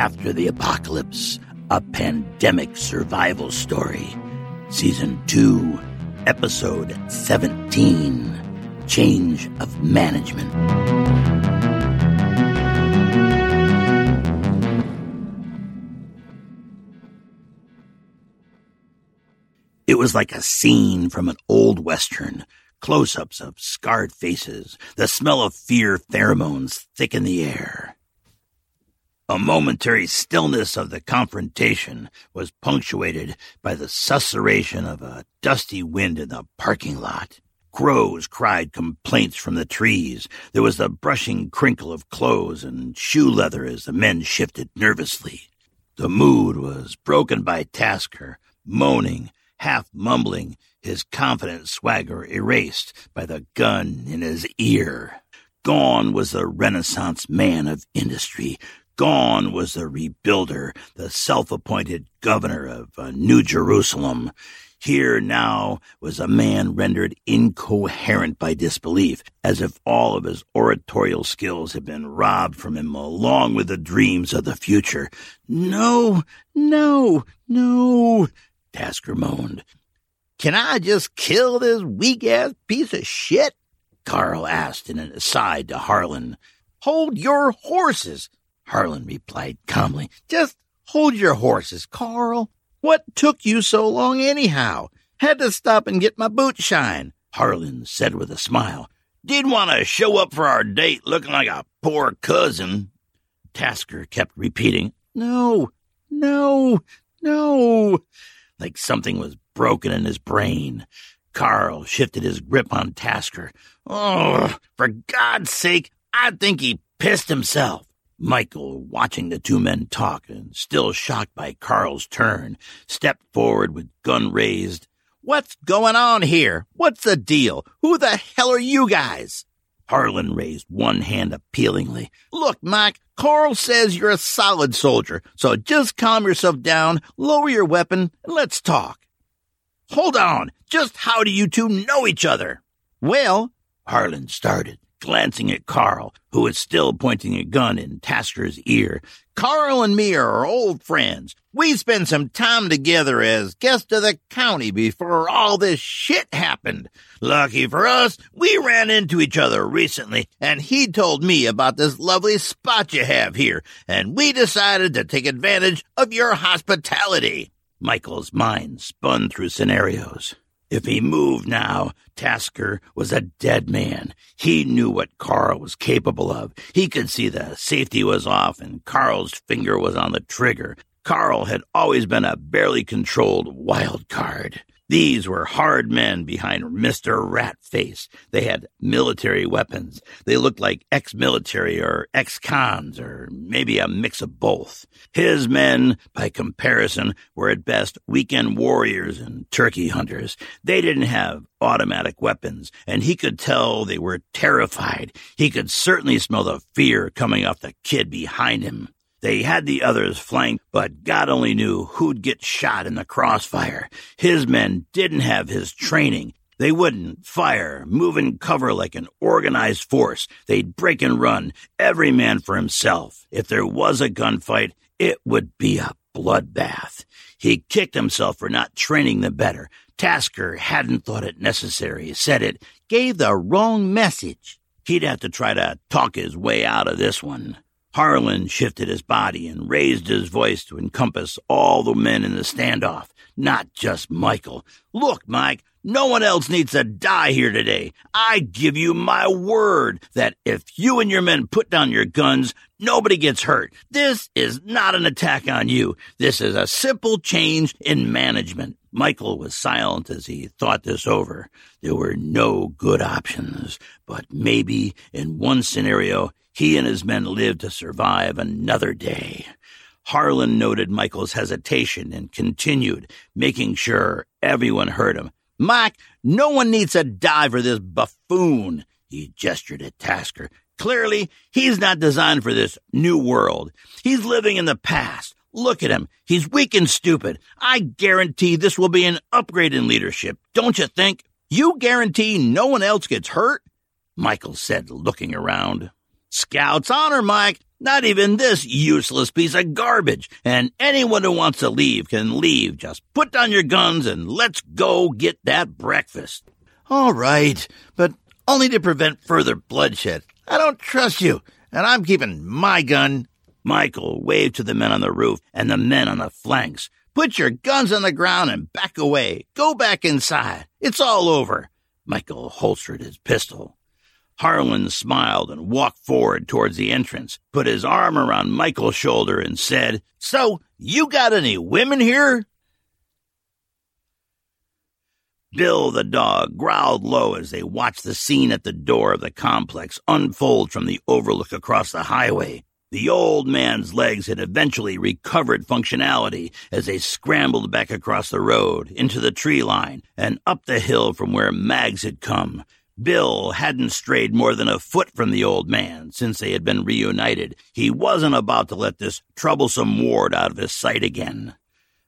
After the apocalypse, a pandemic survival story. Season 2, Episode 17 Change of Management. It was like a scene from an old western. Close ups of scarred faces, the smell of fear pheromones thick in the air. A momentary stillness of the confrontation was punctuated by the susurration of a dusty wind in the parking lot. Crows cried complaints from the trees. There was the brushing crinkle of clothes and shoe leather as the men shifted nervously. The mood was broken by Tasker, moaning, half mumbling, his confident swagger erased by the gun in his ear. Gone was the Renaissance man of industry. Gone was the rebuilder, the self appointed governor of uh, New Jerusalem. Here now was a man rendered incoherent by disbelief, as if all of his oratorial skills had been robbed from him along with the dreams of the future. No, no, no, Tasker moaned. Can I just kill this weak ass piece of shit? Carl asked in an aside to Harlan. Hold your horses, Harlan replied calmly. Just hold your horses, Carl. What took you so long anyhow? Had to stop and get my boot shine, Harlan said with a smile. Didn't want to show up for our date looking like a poor cousin. Tasker kept repeating, No, no, no, like something was broken in his brain. Carl shifted his grip on Tasker. Oh, for God's sake, I think he pissed himself. Michael, watching the two men talk and still shocked by Carl's turn, stepped forward with gun raised. What's going on here? What's the deal? Who the hell are you guys? Harlan raised one hand appealingly. Look, Mike, Carl says you're a solid soldier, so just calm yourself down, lower your weapon, and let's talk. Hold on. Just how do you two know each other? Well, Harlan started, glancing at Carl, who was still pointing a gun in Tasker's ear. Carl and me are old friends. We spent some time together as guests of the county before all this shit happened. Lucky for us, we ran into each other recently, and he told me about this lovely spot you have here, and we decided to take advantage of your hospitality. Michael's mind spun through scenarios. If he moved now, Tasker was a dead man. He knew what Carl was capable of. He could see the safety was off and Carl's finger was on the trigger. Carl had always been a barely controlled wild card. These were hard men behind Mr. Ratface. They had military weapons. They looked like ex-military or ex-cons or maybe a mix of both. His men, by comparison, were at best weekend warriors and turkey hunters. They didn't have automatic weapons, and he could tell they were terrified. He could certainly smell the fear coming off the kid behind him. They had the others flanked, but God only knew who'd get shot in the crossfire. His men didn't have his training. They wouldn't fire, move and cover like an organized force. They'd break and run, every man for himself. If there was a gunfight, it would be a bloodbath. He kicked himself for not training them better. Tasker hadn't thought it necessary, said it, gave the wrong message. He'd have to try to talk his way out of this one. Harlan shifted his body and raised his voice to encompass all the men in the standoff, not just Michael. Look, Mike, no one else needs to die here today. I give you my word that if you and your men put down your guns, nobody gets hurt. This is not an attack on you. This is a simple change in management. Michael was silent as he thought this over. There were no good options, but maybe in one scenario, he and his men lived to survive another day. Harlan noted Michael's hesitation and continued, making sure everyone heard him. Mike, no one needs to die for this buffoon. He gestured at Tasker. Clearly, he's not designed for this new world. He's living in the past. Look at him. He's weak and stupid. I guarantee this will be an upgrade in leadership, don't you think? You guarantee no one else gets hurt? Michael said, looking around. Scout's honor, Mike. Not even this useless piece of garbage. And anyone who wants to leave can leave. Just put down your guns and let's go get that breakfast. All right, but only to prevent further bloodshed. I don't trust you, and I'm keeping my gun Michael waved to the men on the roof and the men on the flanks. Put your guns on the ground and back away. Go back inside. It's all over. Michael holstered his pistol. Harlan smiled and walked forward towards the entrance, put his arm around Michael's shoulder, and said, So, you got any women here? Bill the dog growled low as they watched the scene at the door of the complex unfold from the overlook across the highway. The old man's legs had eventually recovered functionality as they scrambled back across the road, into the tree line, and up the hill from where Mags had come. Bill hadn't strayed more than a foot from the old man since they had been reunited. He wasn't about to let this troublesome ward out of his sight again.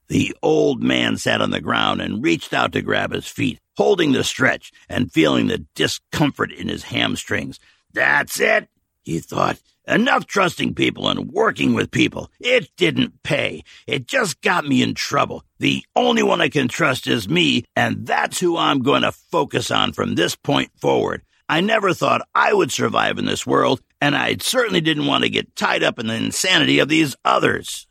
The old man sat on the ground and reached out to grab his feet, holding the stretch and feeling the discomfort in his hamstrings. That's it, he thought. Enough trusting people and working with people. It didn't pay. It just got me in trouble. The only one I can trust is me, and that's who I'm going to focus on from this point forward. I never thought I would survive in this world, and I certainly didn't want to get tied up in the insanity of these others.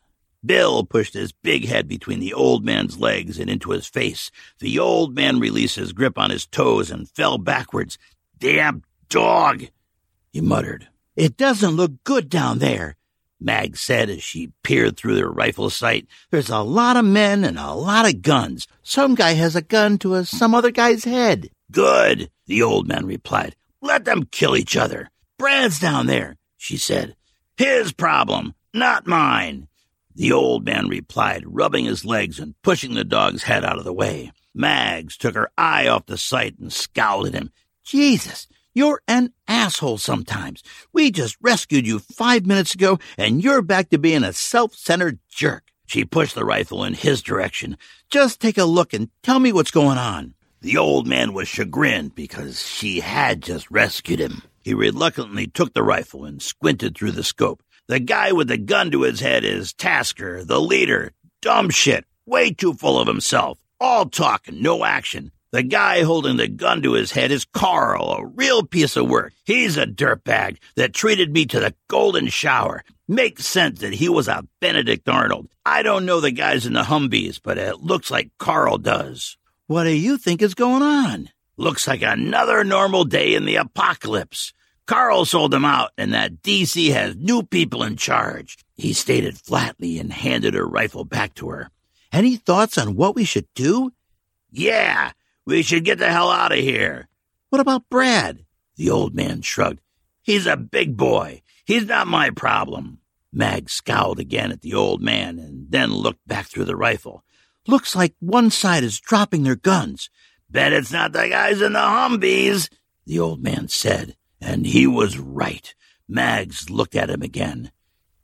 Bill pushed his big head between the old man's legs and into his face. The old man released his grip on his toes and fell backwards. Damn dog, he muttered. It doesn't look good down there, Mag said as she peered through their rifle sight. There's a lot of men and a lot of guns. Some guy has a gun to a, some other guy's head. Good, the old man replied. Let them kill each other. Brad's down there, she said. His problem, not mine. The old man replied, rubbing his legs and pushing the dog's head out of the way. Mags took her eye off the sight and scowled at him. Jesus, you're an asshole sometimes. We just rescued you five minutes ago, and you're back to being a self centered jerk. She pushed the rifle in his direction. Just take a look and tell me what's going on. The old man was chagrined because she had just rescued him. He reluctantly took the rifle and squinted through the scope. The guy with the gun to his head is Tasker, the leader. Dumb shit. Way too full of himself. All talk and no action. The guy holding the gun to his head is Carl, a real piece of work. He's a dirtbag that treated me to the golden shower. Makes sense that he was a Benedict Arnold. I don't know the guys in the Humvees, but it looks like Carl does. What do you think is going on? Looks like another normal day in the apocalypse. Carl sold them out, and that DC has new people in charge. He stated flatly and handed her rifle back to her. Any thoughts on what we should do? Yeah, we should get the hell out of here. What about Brad? The old man shrugged. He's a big boy. He's not my problem. Mag scowled again at the old man and then looked back through the rifle. Looks like one side is dropping their guns. Bet it's not the guys in the Humvees, the old man said, and he was right. Mags looked at him again.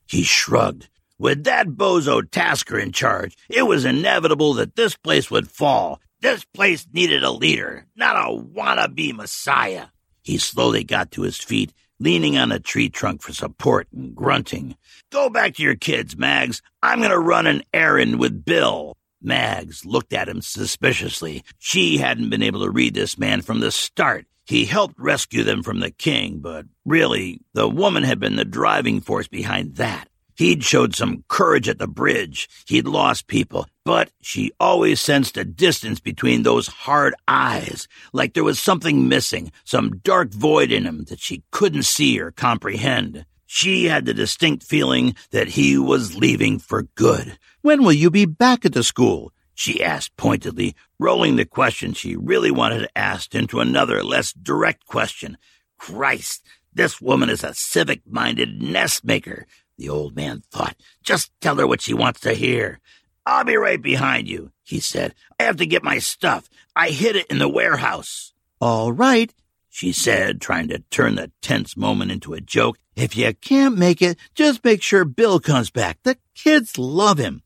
He shrugged. With that bozo Tasker in charge, it was inevitable that this place would fall, this place needed a leader, not a wannabe messiah. He slowly got to his feet, leaning on a tree trunk for support and grunting. Go back to your kids, Mags. I'm going to run an errand with Bill. Mags looked at him suspiciously. She hadn't been able to read this man from the start. He helped rescue them from the king, but really, the woman had been the driving force behind that. He'd showed some courage at the bridge. He'd lost people, but she always sensed a distance between those hard eyes, like there was something missing, some dark void in him that she couldn't see or comprehend. She had the distinct feeling that he was leaving for good. When will you be back at the school? she asked pointedly, rolling the question she really wanted to ask into another, less direct question. Christ, this woman is a civic minded nest maker, the old man thought. Just tell her what she wants to hear. I'll be right behind you, he said. I have to get my stuff. I hid it in the warehouse. All right, she said, trying to turn the tense moment into a joke. If you can't make it, just make sure Bill comes back. The kids love him.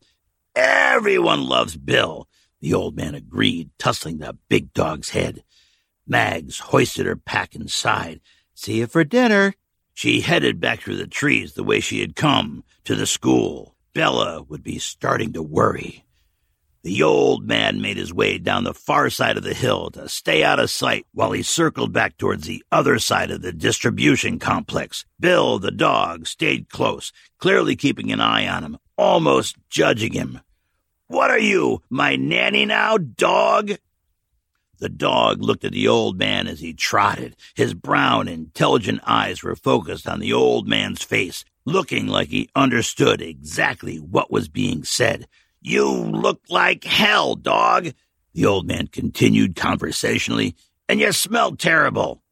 Everyone loves Bill, the old man agreed, tussling the big dog's head. Mags hoisted her pack inside. See you for dinner. She headed back through the trees the way she had come, to the school. Bella would be starting to worry. The old man made his way down the far side of the hill to stay out of sight while he circled back towards the other side of the distribution complex. Bill, the dog, stayed close, clearly keeping an eye on him, almost judging him. What are you, my nanny now, dog? The dog looked at the old man as he trotted. His brown, intelligent eyes were focused on the old man's face, looking like he understood exactly what was being said. You look like hell, dog, the old man continued conversationally, and you smell terrible.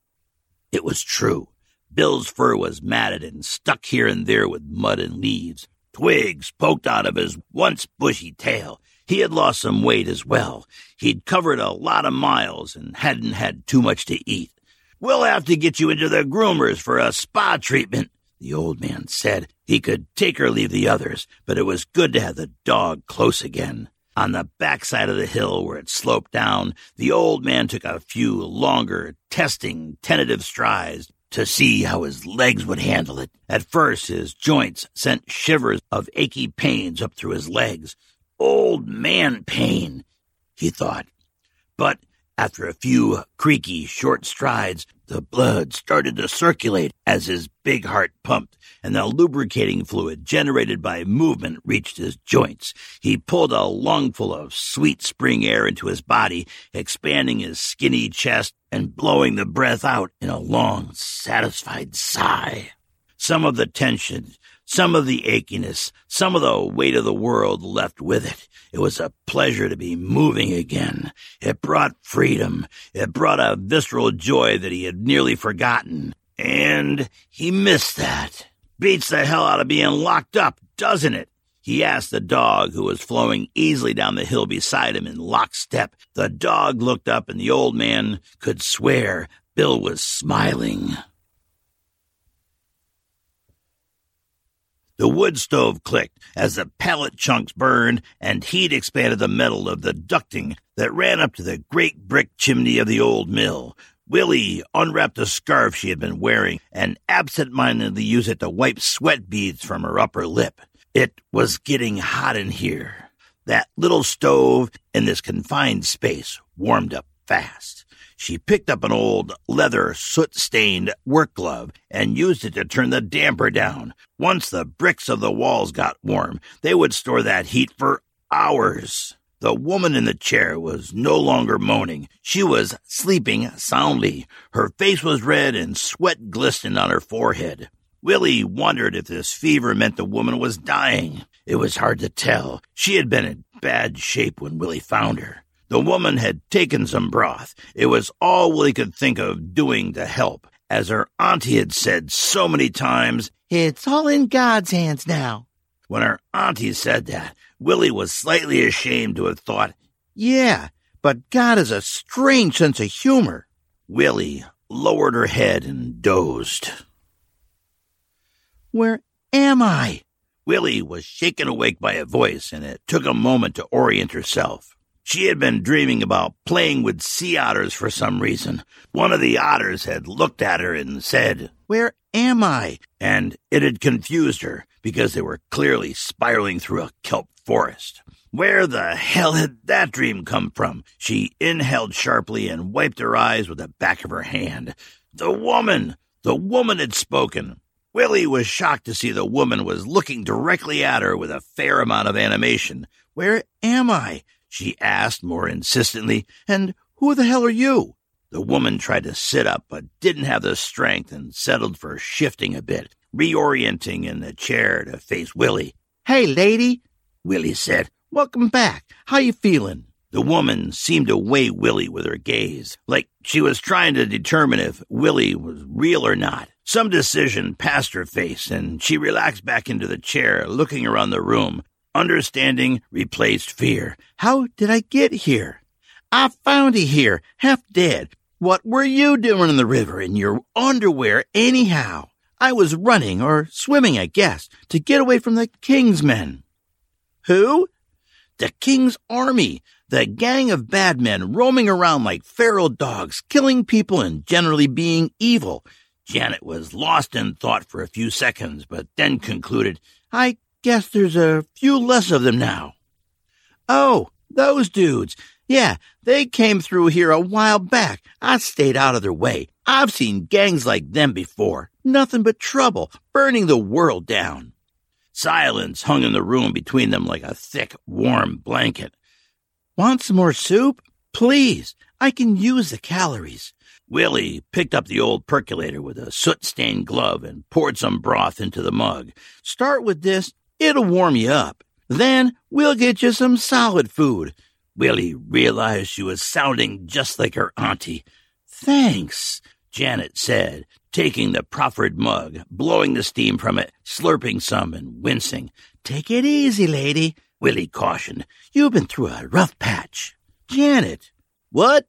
It was true. Bill's fur was matted and stuck here and there with mud and leaves. Twigs poked out of his once bushy tail. He had lost some weight as well. He'd covered a lot of miles and hadn't had too much to eat. We'll have to get you into the groomers for a spa treatment, the old man said. He could take or leave the others, but it was good to have the dog close again. On the backside of the hill where it sloped down, the old man took a few longer, testing, tentative strides to see how his legs would handle it. At first, his joints sent shivers of achy pains up through his legs. Old man pain, he thought. But after a few creaky, short strides, the blood started to circulate as his big heart pumped, and the lubricating fluid generated by movement reached his joints. He pulled a lungful of sweet spring air into his body, expanding his skinny chest and blowing the breath out in a long, satisfied sigh. Some of the tension, some of the achiness, some of the weight of the world left with it. It was a pleasure to be moving again. It brought freedom. It brought a visceral joy that he had nearly forgotten. And he missed that. Beats the hell out of being locked up, doesn't it? He asked the dog, who was flowing easily down the hill beside him in lockstep. The dog looked up, and the old man could swear Bill was smiling. The wood stove clicked as the pellet chunks burned and heat expanded the metal of the ducting that ran up to the great brick chimney of the old mill. Willie unwrapped the scarf she had been wearing and absent-mindedly used it to wipe sweat beads from her upper lip. It was getting hot in here. That little stove in this confined space warmed up fast. She picked up an old leather soot stained work glove and used it to turn the damper down. Once the bricks of the walls got warm, they would store that heat for hours. The woman in the chair was no longer moaning. She was sleeping soundly. Her face was red and sweat glistened on her forehead. Willie wondered if this fever meant the woman was dying. It was hard to tell. She had been in bad shape when Willie found her. The woman had taken some broth. It was all Willie could think of doing to help. As her auntie had said so many times, It's all in God's hands now. When her auntie said that, Willie was slightly ashamed to have thought, Yeah, but God has a strange sense of humor. Willie lowered her head and dozed. Where am I? Willie was shaken awake by a voice, and it took a moment to orient herself. She had been dreaming about playing with sea otters for some reason. One of the otters had looked at her and said, Where am I? And it had confused her because they were clearly spiraling through a kelp forest. Where the hell had that dream come from? She inhaled sharply and wiped her eyes with the back of her hand. The woman! The woman had spoken. Willie was shocked to see the woman was looking directly at her with a fair amount of animation. Where am I? She asked more insistently. And who the hell are you? The woman tried to sit up, but didn't have the strength and settled for shifting a bit, reorienting in the chair to face Willie. Hey, lady, Willie said. Welcome back. How you feeling? The woman seemed to weigh Willie with her gaze, like she was trying to determine if Willie was real or not. Some decision passed her face, and she relaxed back into the chair, looking around the room. Understanding replaced fear. How did I get here? I found you here, half dead. What were you doing in the river in your underwear anyhow? I was running or swimming, I guess, to get away from the king's men. Who? The king's army. The gang of bad men roaming around like feral dogs, killing people and generally being evil. Janet was lost in thought for a few seconds, but then concluded, I guess there's a few less of them now. Oh, those dudes. Yeah, they came through here a while back. I stayed out of their way. I've seen gangs like them before. Nothing but trouble, burning the world down. Silence hung in the room between them like a thick, warm blanket. Want some more soup? Please, I can use the calories. Willie picked up the old percolator with a soot stained glove and poured some broth into the mug. Start with this, it'll warm you up. Then we'll get you some solid food. Willie realized she was sounding just like her auntie. Thanks, Janet said, taking the proffered mug, blowing the steam from it, slurping some, and wincing. Take it easy, lady. Willie cautioned. You've been through a rough patch. Janet. What?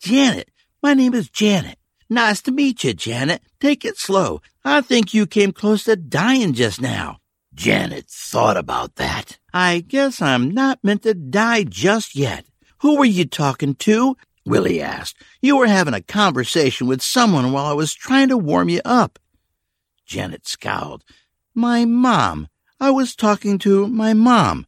Janet. My name is Janet. Nice to meet you, Janet. Take it slow. I think you came close to dying just now. Janet thought about that. I guess I'm not meant to die just yet. Who were you talking to? Willie asked. You were having a conversation with someone while I was trying to warm you up. Janet scowled. My mom. I was talking to my mom.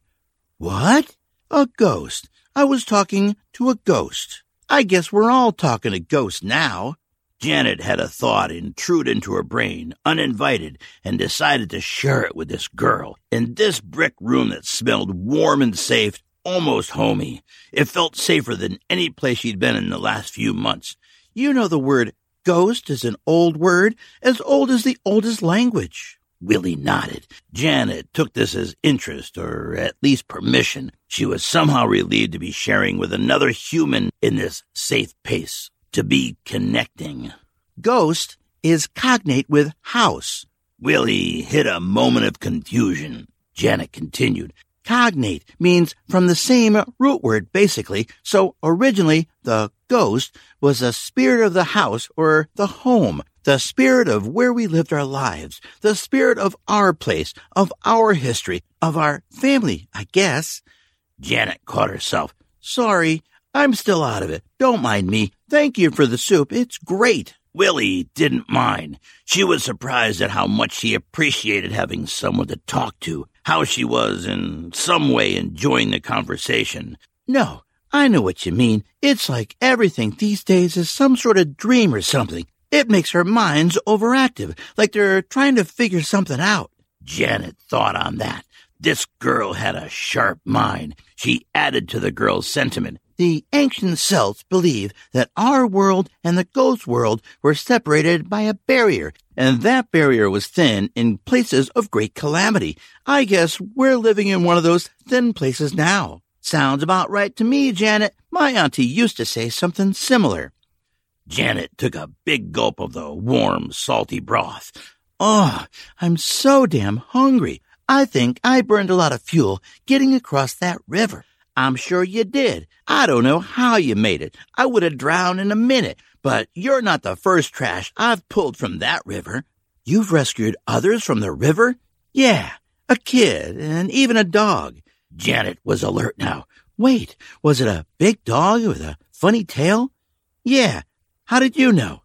What? A ghost. I was talking to a ghost. I guess we're all talking to ghosts now. Janet had a thought intrude into her brain, uninvited, and decided to share it with this girl. In this brick room that smelled warm and safe, almost homey. It felt safer than any place she'd been in the last few months. You know the word ghost is an old word, as old as the oldest language. Willie nodded. Janet took this as interest, or at least permission. She was somehow relieved to be sharing with another human in this safe pace, to be connecting. Ghost is cognate with house. Willie hit a moment of confusion. Janet continued. Cognate means from the same root word, basically. So originally, the ghost was the spirit of the house or the home, the spirit of where we lived our lives, the spirit of our place, of our history, of our family, I guess. Janet caught herself. Sorry, I'm still out of it. Don't mind me. Thank you for the soup. It's great. Willie didn't mind. She was surprised at how much she appreciated having someone to talk to, how she was in some way enjoying the conversation. No, I know what you mean. It's like everything these days is some sort of dream or something. It makes her minds overactive, like they're trying to figure something out. Janet thought on that. This girl had a sharp mind. She added to the girl's sentiment. The ancient Celts believe that our world and the ghost world were separated by a barrier, and that barrier was thin in places of great calamity. I guess we're living in one of those thin places now. Sounds about right to me, Janet. My auntie used to say something similar. Janet took a big gulp of the warm, salty broth. Oh, I'm so damn hungry. I think I burned a lot of fuel getting across that river. I'm sure you did. I don't know how you made it. I would have drowned in a minute, but you're not the first trash I've pulled from that river. You've rescued others from the river? Yeah, a kid and even a dog. Janet was alert now. Wait, was it a big dog with a funny tail? Yeah. How did you know?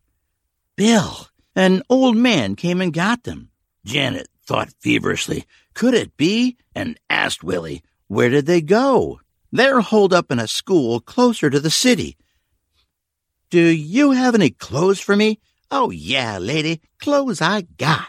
Bill, an old man came and got them. Janet thought feverishly. Could it be? And asked Willie, Where did they go? They're holed up in a school closer to the city. Do you have any clothes for me? Oh, yeah, lady. Clothes I got.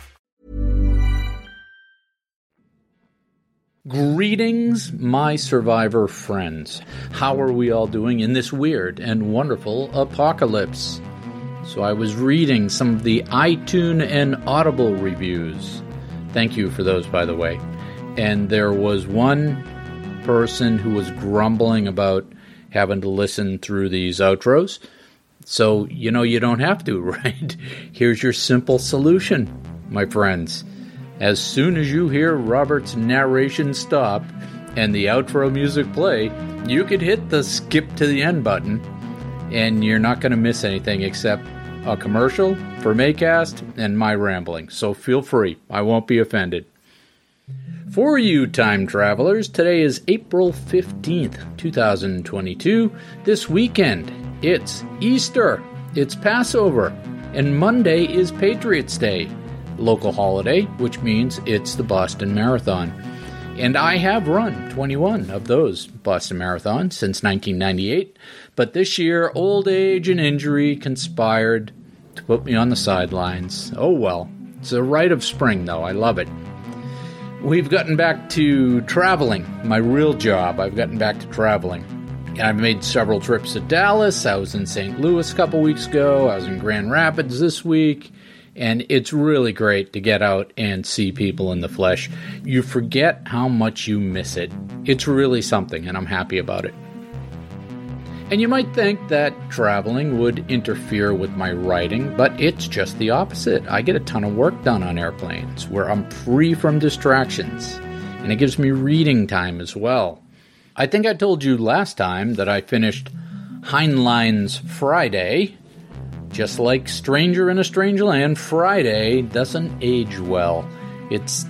Greetings, my survivor friends. How are we all doing in this weird and wonderful apocalypse? So, I was reading some of the iTunes and Audible reviews. Thank you for those, by the way. And there was one person who was grumbling about having to listen through these outros. So, you know, you don't have to, right? Here's your simple solution, my friends. As soon as you hear Robert's narration stop and the outro music play, you could hit the skip to the end button, and you're not going to miss anything except a commercial for Acast and my rambling. So feel free, I won't be offended. For you time travelers, today is April 15th, 2022. This weekend, it's Easter, it's Passover, and Monday is Patriots' Day local holiday, which means it's the Boston Marathon. And I have run 21 of those Boston Marathons since 1998, but this year old age and injury conspired to put me on the sidelines. Oh well. It's a rite of spring, though. I love it. We've gotten back to traveling, my real job. I've gotten back to traveling. And I've made several trips to Dallas. I was in St. Louis a couple weeks ago. I was in Grand Rapids this week and it's really great to get out and see people in the flesh. You forget how much you miss it. It's really something, and I'm happy about it. And you might think that traveling would interfere with my writing, but it's just the opposite. I get a ton of work done on airplanes where I'm free from distractions, and it gives me reading time as well. I think I told you last time that I finished Heinlein's Friday, just like Stranger in a Strange Land, Friday doesn't age well. It's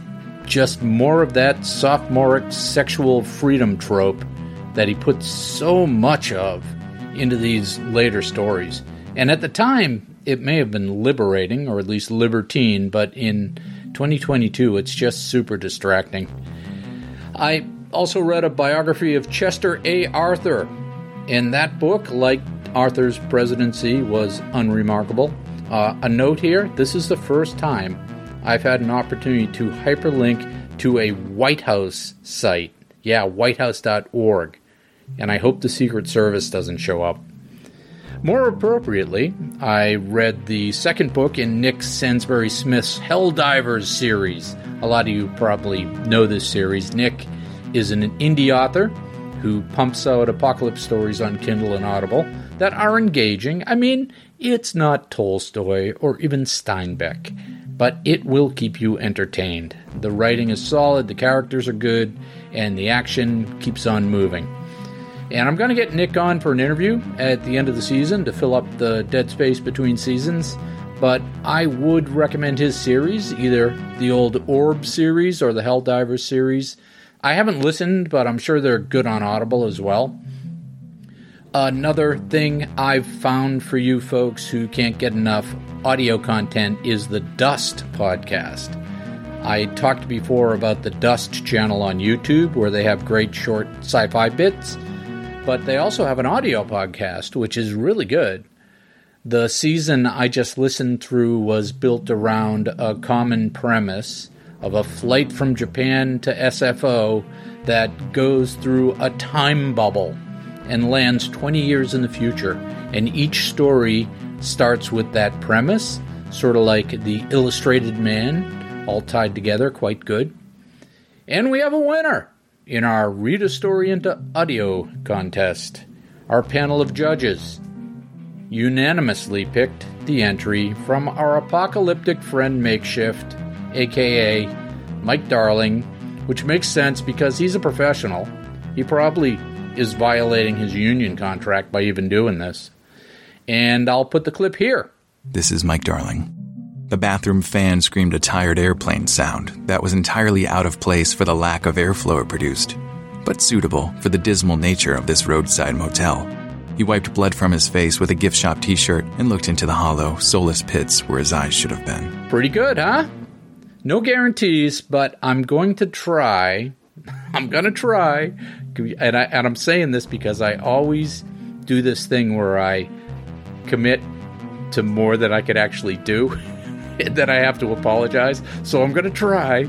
just more of that sophomoric sexual freedom trope that he puts so much of into these later stories. And at the time, it may have been liberating, or at least libertine, but in 2022, it's just super distracting. I also read a biography of Chester A. Arthur. In that book, like Arthur's presidency was unremarkable. Uh, a note here this is the first time I've had an opportunity to hyperlink to a White House site. Yeah, whitehouse.org. And I hope the Secret Service doesn't show up. More appropriately, I read the second book in Nick Sansbury Smith's Helldivers series. A lot of you probably know this series. Nick is an indie author who pumps out apocalypse stories on Kindle and Audible that are engaging. I mean, it's not Tolstoy or even Steinbeck, but it will keep you entertained. The writing is solid, the characters are good, and the action keeps on moving. And I'm going to get Nick on for an interview at the end of the season to fill up the dead space between seasons. But I would recommend his series, either the old Orb series or the Helldivers series. I haven't listened, but I'm sure they're good on Audible as well. Another thing I've found for you folks who can't get enough audio content is the Dust podcast. I talked before about the Dust channel on YouTube where they have great short sci fi bits, but they also have an audio podcast, which is really good. The season I just listened through was built around a common premise of a flight from Japan to SFO that goes through a time bubble and lands 20 years in the future. And each story starts with that premise, sort of like The Illustrated Man all tied together quite good. And we have a winner in our Read a Story into Audio contest. Our panel of judges unanimously picked the entry from our apocalyptic friend Makeshift, aka Mike Darling, which makes sense because he's a professional. He probably is violating his union contract by even doing this. And I'll put the clip here. This is Mike Darling. The bathroom fan screamed a tired airplane sound that was entirely out of place for the lack of airflow it produced, but suitable for the dismal nature of this roadside motel. He wiped blood from his face with a gift shop t shirt and looked into the hollow, soulless pits where his eyes should have been. Pretty good, huh? No guarantees, but I'm going to try. I'm going to try. And, I, and I'm saying this because I always do this thing where I commit to more than I could actually do. that I have to apologize. So I'm going to try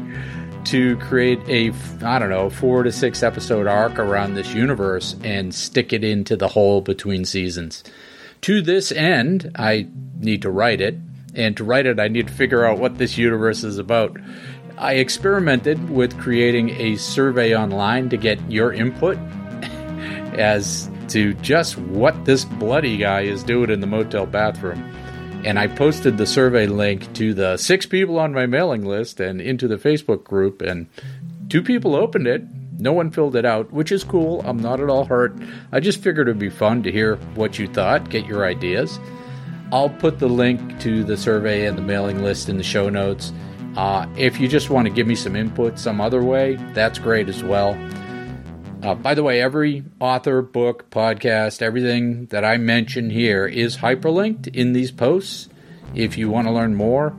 to create a I don't know four to six episode arc around this universe and stick it into the hole between seasons. To this end, I need to write it, and to write it, I need to figure out what this universe is about. I experimented with creating a survey online to get your input as to just what this bloody guy is doing in the motel bathroom and I posted the survey link to the six people on my mailing list and into the Facebook group, and two people opened it. No one filled it out, which is cool. I'm not at all hurt. I just figured it'd be fun to hear what you thought, get your ideas. I'll put the link to the survey and the mailing list in the show notes. Uh, if you just want to give me some input some other way, that's great as well. Uh, by the way, every author, book, podcast, everything that I mention here is hyperlinked in these posts. If you want to learn more,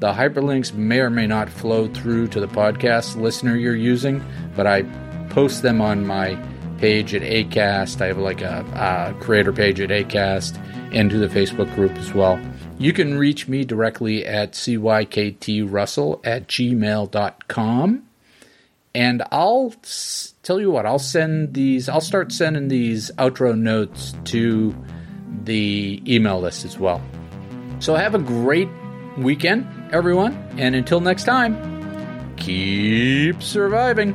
the hyperlinks may or may not flow through to the podcast listener you're using, but I post them on my page at ACAST. I have like a, a creator page at ACAST and to the Facebook group as well. You can reach me directly at cyktrussell at gmail.com. And I'll tell you what, I'll send these, I'll start sending these outro notes to the email list as well. So have a great weekend, everyone. And until next time, keep surviving.